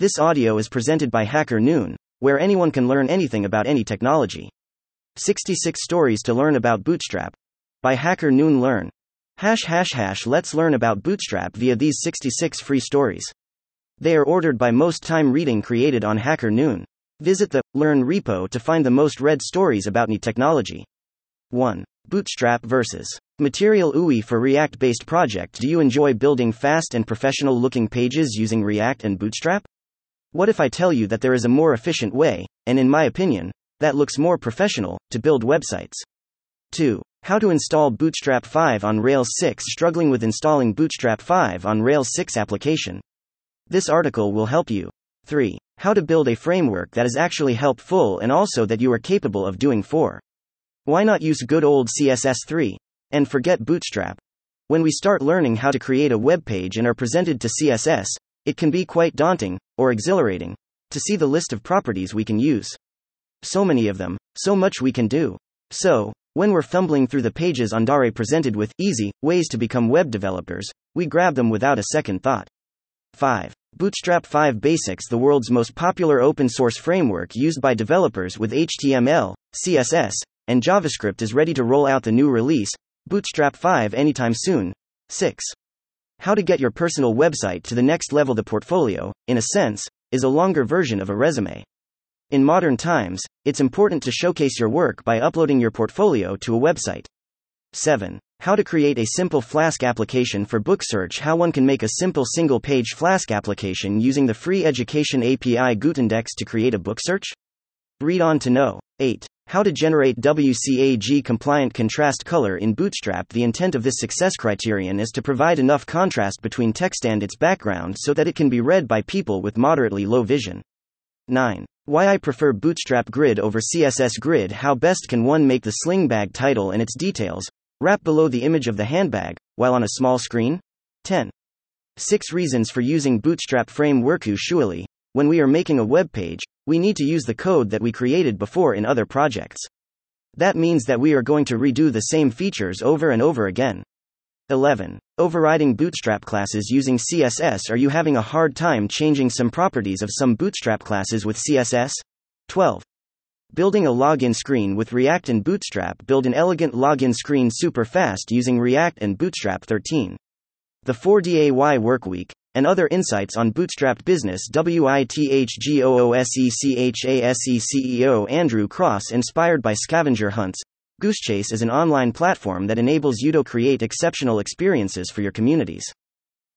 This audio is presented by Hacker Noon, where anyone can learn anything about any technology. 66 Stories to Learn About Bootstrap. By Hacker Noon Learn. Hash hash hash let's learn about Bootstrap via these 66 free stories. They are ordered by most time reading created on Hacker Noon. Visit the Learn repo to find the most read stories about any technology. 1. Bootstrap versus Material UI for React based project. Do you enjoy building fast and professional looking pages using React and Bootstrap? What if I tell you that there is a more efficient way, and in my opinion, that looks more professional, to build websites? 2. How to install Bootstrap 5 on Rails 6. Struggling with installing Bootstrap 5 on Rails 6 application? This article will help you. 3. How to build a framework that is actually helpful and also that you are capable of doing 4. Why not use good old CSS3? And forget Bootstrap. When we start learning how to create a web page and are presented to CSS, it can be quite daunting, or exhilarating, to see the list of properties we can use. So many of them, so much we can do. So, when we're fumbling through the pages on Dare presented with easy ways to become web developers, we grab them without a second thought. 5. Bootstrap 5 Basics The world's most popular open source framework used by developers with HTML, CSS, and JavaScript is ready to roll out the new release, Bootstrap 5 anytime soon. 6. How to get your personal website to the next level. The portfolio, in a sense, is a longer version of a resume. In modern times, it's important to showcase your work by uploading your portfolio to a website. 7. How to create a simple Flask application for book search. How one can make a simple single page Flask application using the free education API Gutendex to create a book search? Read on to know. 8. How to generate WCAG compliant contrast color in Bootstrap. The intent of this success criterion is to provide enough contrast between text and its background so that it can be read by people with moderately low vision. 9. Why I prefer Bootstrap Grid over CSS Grid. How best can one make the sling bag title and its details wrap below the image of the handbag while on a small screen? 10. 6 reasons for using Bootstrap Framework. Usually, when we are making a web page, we need to use the code that we created before in other projects. That means that we are going to redo the same features over and over again. 11. Overriding Bootstrap classes using CSS. Are you having a hard time changing some properties of some Bootstrap classes with CSS? 12. Building a login screen with React and Bootstrap. Build an elegant login screen super fast using React and Bootstrap 13. The 4DAY Workweek and other insights on bootstrapped business WITHGOOSECHASECEO Andrew Cross inspired by scavenger hunts Goosechase is an online platform that enables you to create exceptional experiences for your communities.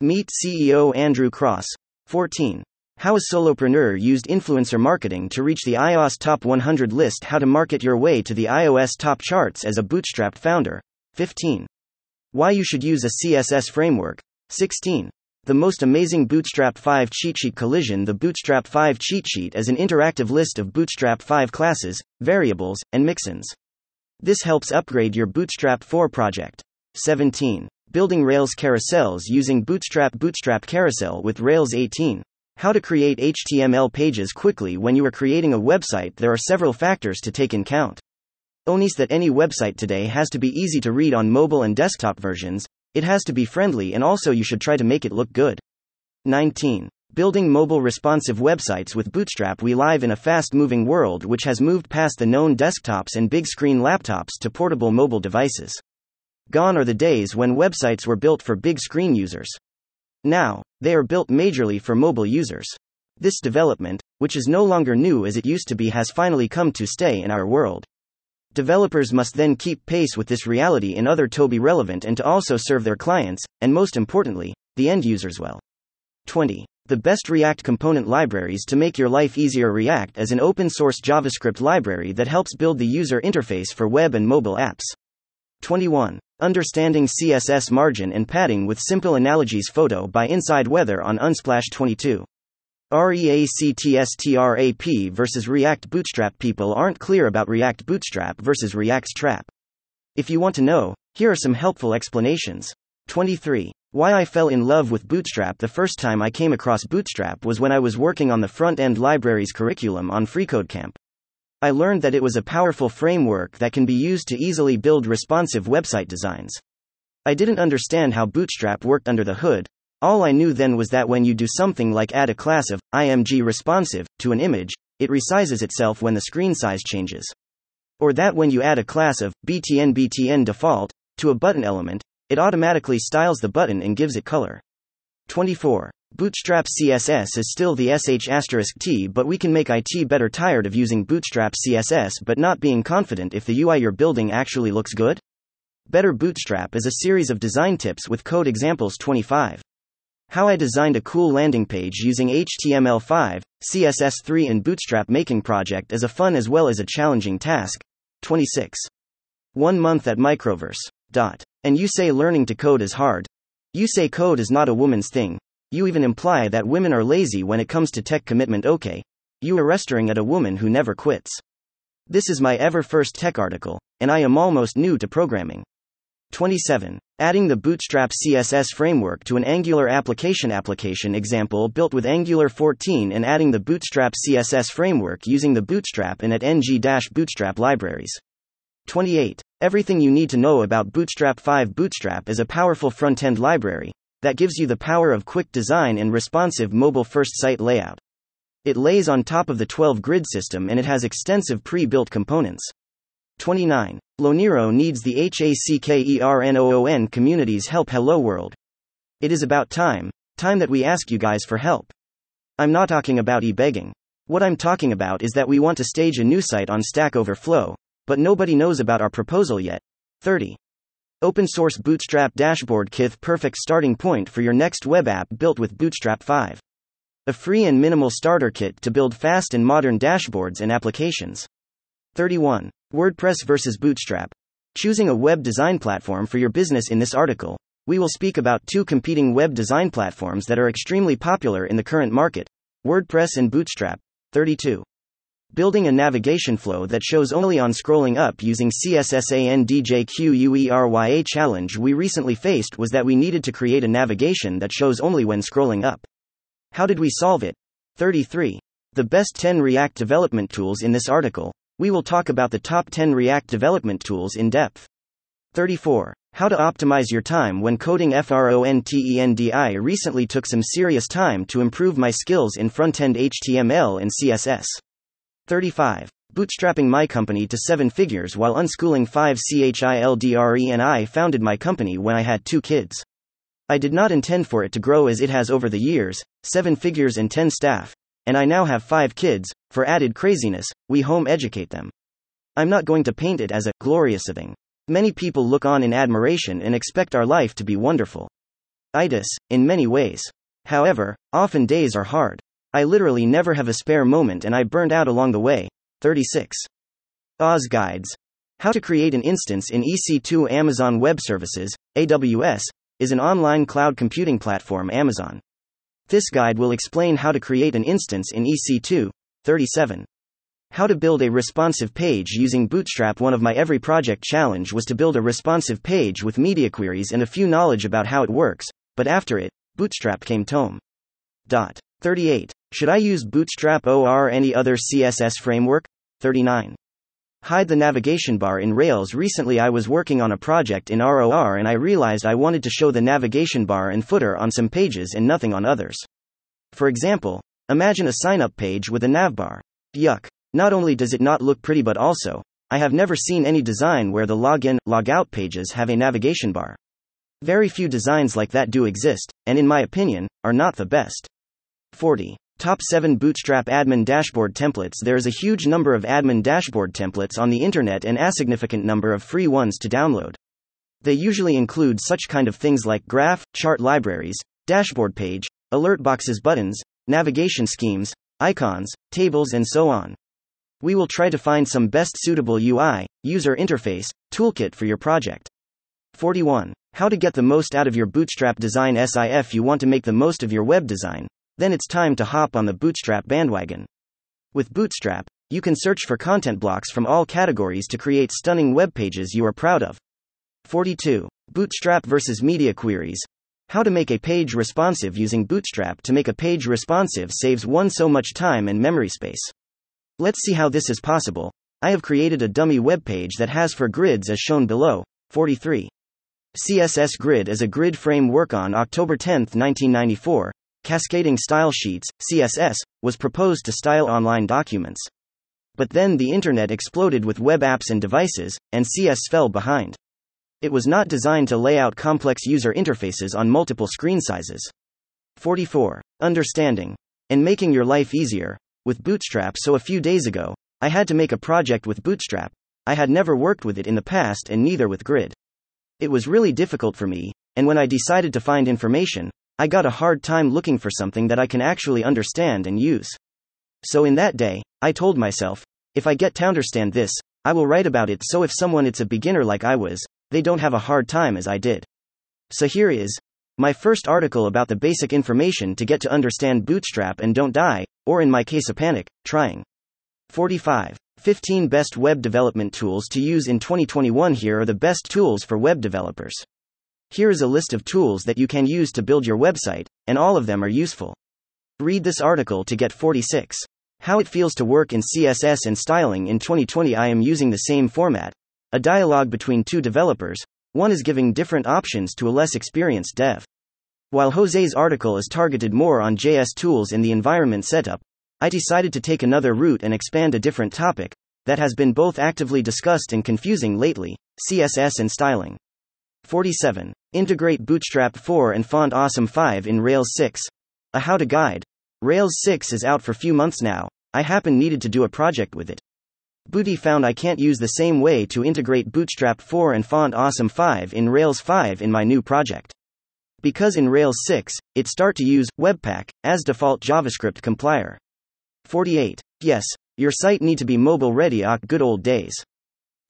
Meet CEO Andrew Cross. 14. How a solopreneur used influencer marketing to reach the iOS Top 100 list. How to market your way to the iOS top charts as a bootstrapped founder. 15. Why you should use a CSS framework. 16. The most amazing Bootstrap 5 cheat sheet collision The Bootstrap 5 cheat sheet is an interactive list of Bootstrap 5 classes, variables, and mixins. This helps upgrade your Bootstrap 4 project. 17. Building Rails carousels using Bootstrap Bootstrap Carousel with Rails 18. How to create HTML pages quickly when you are creating a website. There are several factors to take in count. Onis that any website today has to be easy to read on mobile and desktop versions, it has to be friendly and also you should try to make it look good. 19. Building mobile responsive websites with Bootstrap. We live in a fast moving world which has moved past the known desktops and big screen laptops to portable mobile devices. Gone are the days when websites were built for big screen users. Now, they are built majorly for mobile users. This development, which is no longer new as it used to be, has finally come to stay in our world. Developers must then keep pace with this reality in other to be relevant and to also serve their clients, and most importantly, the end users well. 20. The best React component libraries to make your life easier. React is an open source JavaScript library that helps build the user interface for web and mobile apps. 21. Understanding CSS margin and padding with simple analogies. Photo by Inside Weather on Unsplash 22. REACTSTRAP versus React Bootstrap. People aren't clear about React Bootstrap versus Reactstrap. If you want to know, here are some helpful explanations. 23. Why I fell in love with Bootstrap The first time I came across Bootstrap was when I was working on the front end libraries curriculum on FreeCodeCamp. I learned that it was a powerful framework that can be used to easily build responsive website designs. I didn't understand how Bootstrap worked under the hood, All I knew then was that when you do something like add a class of img responsive to an image, it resizes itself when the screen size changes. Or that when you add a class of btn btn default to a button element, it automatically styles the button and gives it color. 24. Bootstrap CSS is still the sh asterisk t, but we can make IT better tired of using Bootstrap CSS but not being confident if the UI you're building actually looks good? Better Bootstrap is a series of design tips with code examples 25. How I designed a cool landing page using HTML5, CSS3 and Bootstrap making project is a fun as well as a challenging task. 26. One month at Microverse. Dot. And you say learning to code is hard. You say code is not a woman's thing. You even imply that women are lazy when it comes to tech commitment. Okay. You are restering at a woman who never quits. This is my ever first tech article, and I am almost new to programming. 27. Adding the Bootstrap CSS framework to an Angular application application example built with Angular 14 and adding the Bootstrap CSS framework using the Bootstrap and at ng-bootstrap libraries. 28. Everything you need to know about Bootstrap 5 Bootstrap is a powerful front-end library that gives you the power of quick design and responsive mobile-first site layout. It lays on top of the 12 grid system and it has extensive pre-built components. 29. Lonero needs the HACKERNOON community's help. Hello world. It is about time, time that we ask you guys for help. I'm not talking about e-begging. What I'm talking about is that we want to stage a new site on Stack Overflow, but nobody knows about our proposal yet. 30. Open source Bootstrap Dashboard Kit perfect starting point for your next web app built with Bootstrap 5. A free and minimal starter kit to build fast and modern dashboards and applications. 31. WordPress versus Bootstrap. Choosing a web design platform for your business in this article. We will speak about two competing web design platforms that are extremely popular in the current market WordPress and Bootstrap. 32. Building a navigation flow that shows only on scrolling up using CSSANDJQUERYA challenge we recently faced was that we needed to create a navigation that shows only when scrolling up. How did we solve it? 33. The best 10 React development tools in this article. We will talk about the top 10 React development tools in depth. 34. How to optimize your time when coding FRONTENDI recently took some serious time to improve my skills in front-end HTML and CSS. 35. Bootstrapping my company to seven figures while unschooling 5 CHILDRE and I founded my company when I had two kids. I did not intend for it to grow as it has over the years, seven figures and 10 staff, and I now have five kids, for added craziness, we home educate them. I'm not going to paint it as a glorious thing. Many people look on in admiration and expect our life to be wonderful. Itis, in many ways. However, often days are hard. I literally never have a spare moment and I burned out along the way. 36. Oz Guides. How to create an instance in EC2 Amazon Web Services, AWS, is an online cloud computing platform Amazon. This guide will explain how to create an instance in EC2. 37. How to build a responsive page using Bootstrap. One of my every project challenge was to build a responsive page with media queries and a few knowledge about how it works, but after it, Bootstrap came tome. Dot. 38. Should I use Bootstrap or any other CSS framework? 39. Hide the navigation bar in Rails. Recently, I was working on a project in ROR and I realized I wanted to show the navigation bar and footer on some pages and nothing on others. For example, imagine a sign up page with a navbar. Yuck. Not only does it not look pretty, but also, I have never seen any design where the login, logout pages have a navigation bar. Very few designs like that do exist, and in my opinion, are not the best. 40. Top 7 Bootstrap Admin Dashboard Templates There is a huge number of admin dashboard templates on the internet and a significant number of free ones to download. They usually include such kind of things like graph, chart libraries, dashboard page, alert boxes buttons, navigation schemes, icons, tables and so on. We will try to find some best suitable UI, user interface, toolkit for your project. 41. How to get the most out of your Bootstrap design SIF you want to make the most of your web design, then it's time to hop on the Bootstrap bandwagon. With Bootstrap, you can search for content blocks from all categories to create stunning web pages you are proud of. 42. Bootstrap versus media queries. How to make a page responsive using Bootstrap to make a page responsive saves one so much time and memory space. Let's see how this is possible. I have created a dummy web page that has for grids as shown below. 43. CSS Grid is a grid framework on October 10, 1994. Cascading Style Sheets, CSS, was proposed to style online documents. But then the internet exploded with web apps and devices, and CS fell behind. It was not designed to lay out complex user interfaces on multiple screen sizes. 44. Understanding and making your life easier with Bootstrap. So a few days ago, I had to make a project with Bootstrap. I had never worked with it in the past and neither with Grid. It was really difficult for me, and when I decided to find information, I got a hard time looking for something that I can actually understand and use. So in that day, I told myself, if I get to understand this, I will write about it so if someone it's a beginner like I was, they don't have a hard time as I did. So here is my first article about the basic information to get to understand Bootstrap and don't die, or in my case a panic, trying. 45. 15 Best Web Development Tools to Use in 2021 Here are the best tools for web developers. Here is a list of tools that you can use to build your website, and all of them are useful. Read this article to get 46. How it feels to work in CSS and styling in 2020. I am using the same format, a dialogue between two developers, one is giving different options to a less experienced dev. While Jose's article is targeted more on JS tools and the environment setup, I decided to take another route and expand a different topic that has been both actively discussed and confusing lately CSS and styling. 47. Integrate Bootstrap 4 and Font Awesome 5 in Rails 6. A how to guide. Rails 6 is out for few months now. I happen needed to do a project with it. Booty found I can't use the same way to integrate Bootstrap 4 and Font Awesome 5 in Rails 5 in my new project. Because in Rails 6, it start to use Webpack as default JavaScript compiler. 48. Yes, your site need to be mobile ready ah good old days.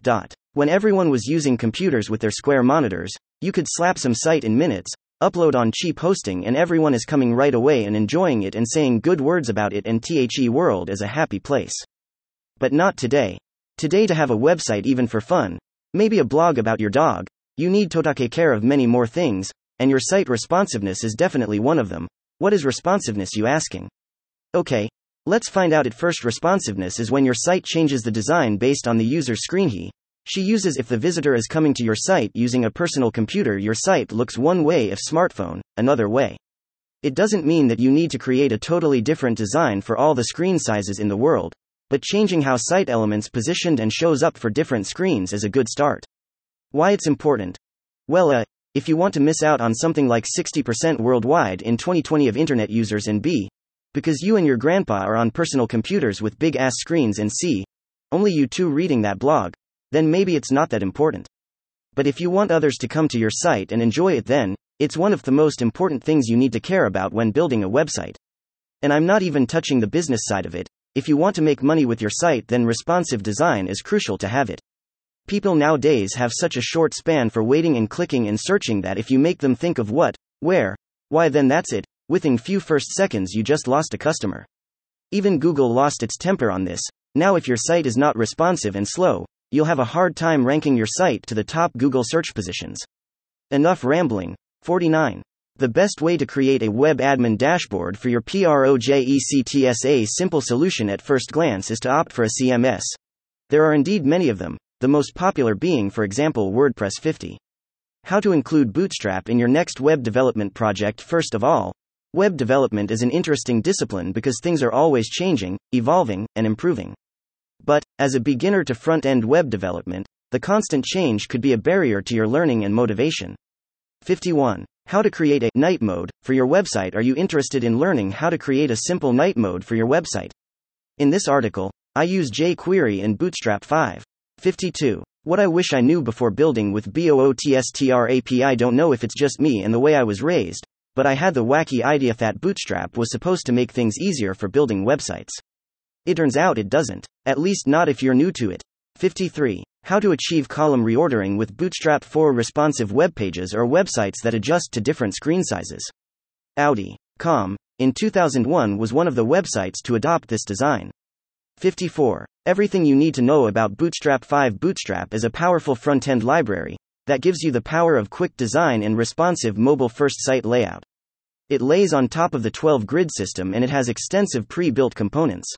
Dot. When everyone was using computers with their square monitors, you could slap some site in minutes, upload on cheap hosting and everyone is coming right away and enjoying it and saying good words about it and the world is a happy place. But not today. Today to have a website even for fun, maybe a blog about your dog, you need to take care of many more things, and your site responsiveness is definitely one of them. What is responsiveness you asking? Okay, Let's find out at first responsiveness is when your site changes the design based on the user's screen he she uses if the visitor is coming to your site using a personal computer your site looks one way if smartphone another way. It doesn't mean that you need to create a totally different design for all the screen sizes in the world but changing how site elements positioned and shows up for different screens is a good start. Why it's important? Well uh, if you want to miss out on something like 60% worldwide in 2020 of internet users and b because you and your grandpa are on personal computers with big ass screens and see, only you two reading that blog, then maybe it's not that important. But if you want others to come to your site and enjoy it, then, it's one of the most important things you need to care about when building a website. And I'm not even touching the business side of it. If you want to make money with your site, then responsive design is crucial to have it. People nowadays have such a short span for waiting and clicking and searching that if you make them think of what, where, why, then that's it. Within few first seconds, you just lost a customer. Even Google lost its temper on this. Now, if your site is not responsive and slow, you'll have a hard time ranking your site to the top Google search positions. Enough rambling. 49. The best way to create a web admin dashboard for your projects a simple solution at first glance is to opt for a CMS. There are indeed many of them, the most popular being, for example, WordPress 50. How to include Bootstrap in your next web development project First of all, Web development is an interesting discipline because things are always changing, evolving, and improving. But, as a beginner to front end web development, the constant change could be a barrier to your learning and motivation. 51. How to create a night mode for your website. Are you interested in learning how to create a simple night mode for your website? In this article, I use jQuery and Bootstrap 5. 52. What I wish I knew before building with BOOTSTR I don't know if it's just me and the way I was raised, but I had the wacky idea that Bootstrap was supposed to make things easier for building websites. It turns out it doesn't, at least not if you're new to it. 53. How to achieve column reordering with Bootstrap 4 responsive web pages or websites that adjust to different screen sizes. Audi. Com. In 2001 was one of the websites to adopt this design. 54. Everything you need to know about Bootstrap 5 Bootstrap is a powerful front end library, that gives you the power of quick design and responsive mobile first site layout. It lays on top of the 12 grid system and it has extensive pre built components.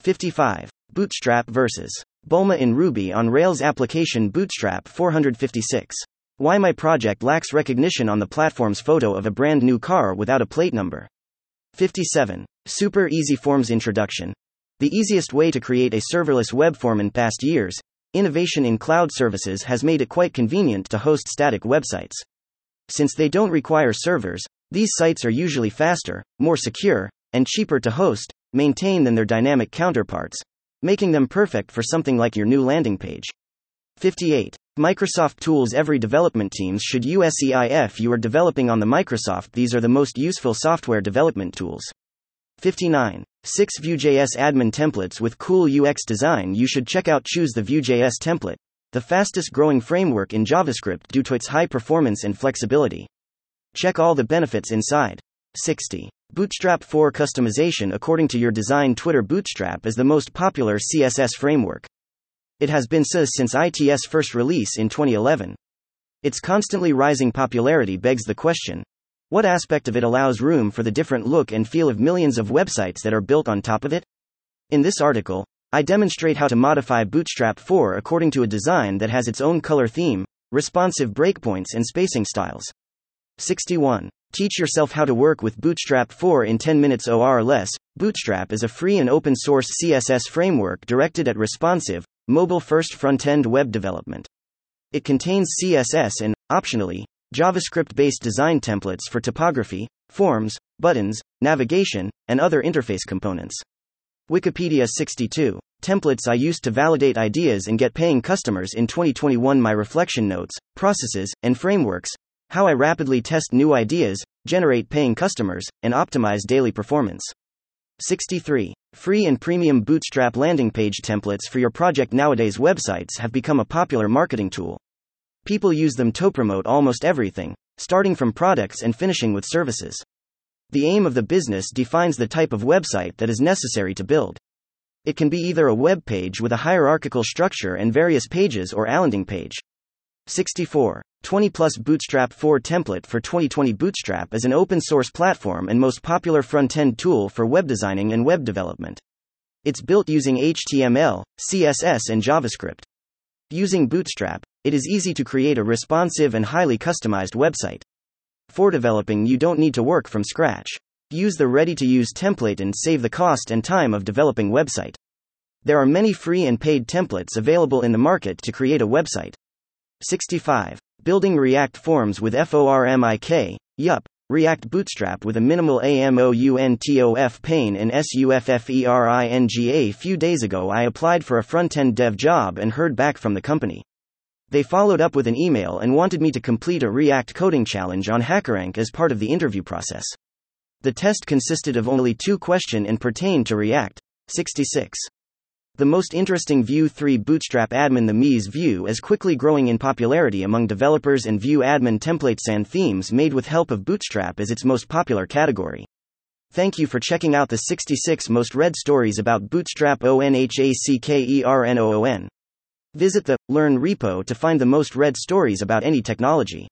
55. Bootstrap versus Bulma in Ruby on Rails application Bootstrap 456. Why my project lacks recognition on the platform's photo of a brand new car without a plate number. 57. Super Easy Forms Introduction. The easiest way to create a serverless web form in past years, innovation in cloud services has made it quite convenient to host static websites. Since they don't require servers, these sites are usually faster, more secure, and cheaper to host, maintain than their dynamic counterparts, making them perfect for something like your new landing page. 58. Microsoft tools Every development teams should use SEIF you are developing on the Microsoft These are the most useful software development tools. 59. 6 Vue.js admin templates with cool UX design You should check out Choose the Vue.js template, the fastest growing framework in JavaScript due to its high performance and flexibility. Check all the benefits inside. 60. Bootstrap 4 customization According to your design Twitter Bootstrap is the most popular CSS framework. It has been so since IT's first release in 2011. Its constantly rising popularity begs the question what aspect of it allows room for the different look and feel of millions of websites that are built on top of it? In this article, I demonstrate how to modify Bootstrap 4 according to a design that has its own color theme, responsive breakpoints, and spacing styles. 61. Teach yourself how to work with Bootstrap 4 in 10 minutes or less. Bootstrap is a free and open source CSS framework directed at responsive, mobile first front end web development. It contains CSS and, optionally, JavaScript based design templates for typography, forms, buttons, navigation, and other interface components. Wikipedia 62. Templates I used to validate ideas and get paying customers in 2021. My reflection notes, processes, and frameworks. How I rapidly test new ideas, generate paying customers, and optimize daily performance. 63. Free and premium Bootstrap landing page templates for your project nowadays websites have become a popular marketing tool. People use them to promote almost everything, starting from products and finishing with services. The aim of the business defines the type of website that is necessary to build. It can be either a web page with a hierarchical structure and various pages or a landing page. 64. 20 Plus Bootstrap 4 template for 2020 Bootstrap is an open source platform and most popular front end tool for web designing and web development. It's built using HTML, CSS, and JavaScript. Using Bootstrap, it is easy to create a responsive and highly customized website. For developing, you don't need to work from scratch. Use the ready to use template and save the cost and time of developing website. There are many free and paid templates available in the market to create a website. 65. Building React Forms with FORMIK, yup, React Bootstrap with a minimal AMOUNTOF pain and SUFFERINGA. Few days ago, I applied for a front end dev job and heard back from the company. They followed up with an email and wanted me to complete a React coding challenge on HackerRank as part of the interview process. The test consisted of only two questions and pertained to React. 66. The most interesting Vue 3 Bootstrap admin The Mies Vue is quickly growing in popularity among developers and Vue admin templates and themes made with help of Bootstrap is its most popular category. Thank you for checking out the 66 most read stories about Bootstrap ONHACKERNOON. Visit the Learn repo to find the most read stories about any technology.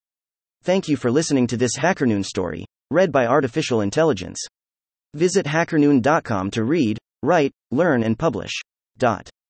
Thank you for listening to this HackerNoon story, read by Artificial Intelligence. Visit hackerNoon.com to read, write, learn, and publish. Dot.